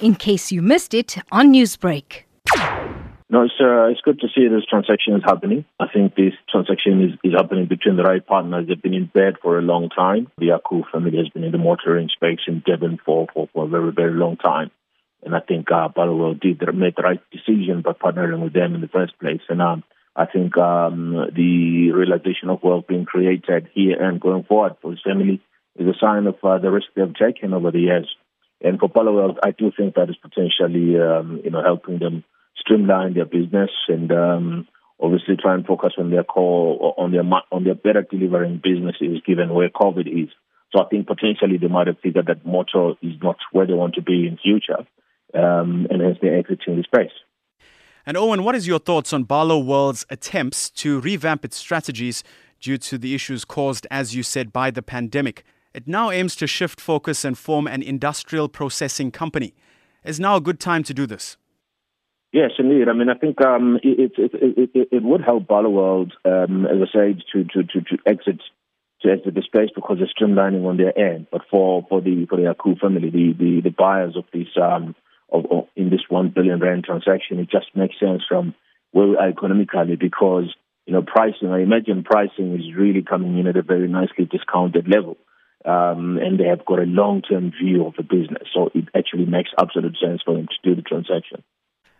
in case you missed it on Newsbreak. No, it's, uh, it's good to see this transaction is happening. I think this transaction is, is happening between the right partners. They've been in bed for a long time. The Akoo family has been in the motoring space in Durban for, for, for a very, very long time. And I think uh, Barloworld did made the right decision by partnering with them in the first place. And um, I think um, the realization of wealth being created here and going forward for his family is a sign of uh, the risk they've taken over the years. And for Barloworld, I do think that is potentially, um, you know, helping them streamline their business and um, obviously try and focus on their core on their on their better delivering businesses given where COVID is. So I think potentially they might have figured that motor is not where they want to be in future, um, and hence they're exiting the space. And Owen, what is your thoughts on Barloworld's attempts to revamp its strategies due to the issues caused, as you said, by the pandemic? It now aims to shift focus and form an industrial processing company. Is now a good time to do this? Yes, indeed. I mean, I think um, it, it, it, it, would help Barloworld, um, as I said, to, to, to, to exit to exit the space because they're streamlining on their end. But for, for the for the Akoo family, the, the, the buyers of this um, of, of, in this one billion rand transaction, it just makes sense from where we are economically because you know pricing. I imagine pricing is really coming in at a very nicely discounted level. Um, and they have got a long-term view of the business, so it actually makes absolute sense for them to do the transaction.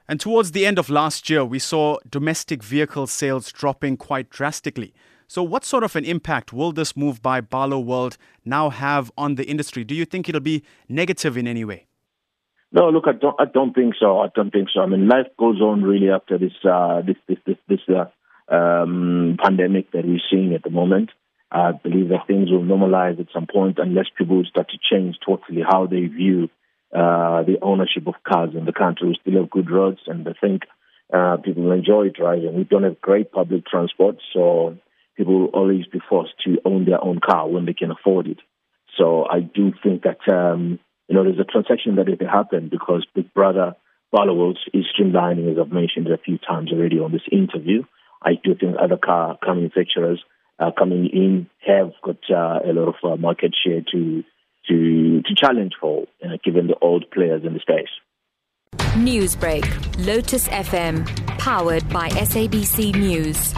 And towards the end of last year, we saw domestic vehicle sales dropping quite drastically. So, what sort of an impact will this move by Barloworld now have on the industry? Do you think it'll be negative in any way? No, look, I don't. I don't think so. I don't think so. I mean, life goes on really after this uh, this this this, this uh, um, pandemic that we're seeing at the moment. I believe that things will normalize at some point unless people start to change totally how they view uh, the ownership of cars in the country. We still have good roads, and I think uh, people enjoy driving. We don't have great public transport, so people will always be forced to own their own car when they can afford it. So I do think that um, you know there's a transaction that it happen because Big Brother Barloworld is streamlining, as I've mentioned a few times already on this interview. I do think other car, car manufacturers uh, coming in have got uh, a lot of uh, market share to to, to challenge for, uh, given the old players in the space. Newsbreak, Lotus FM, powered by SABC News.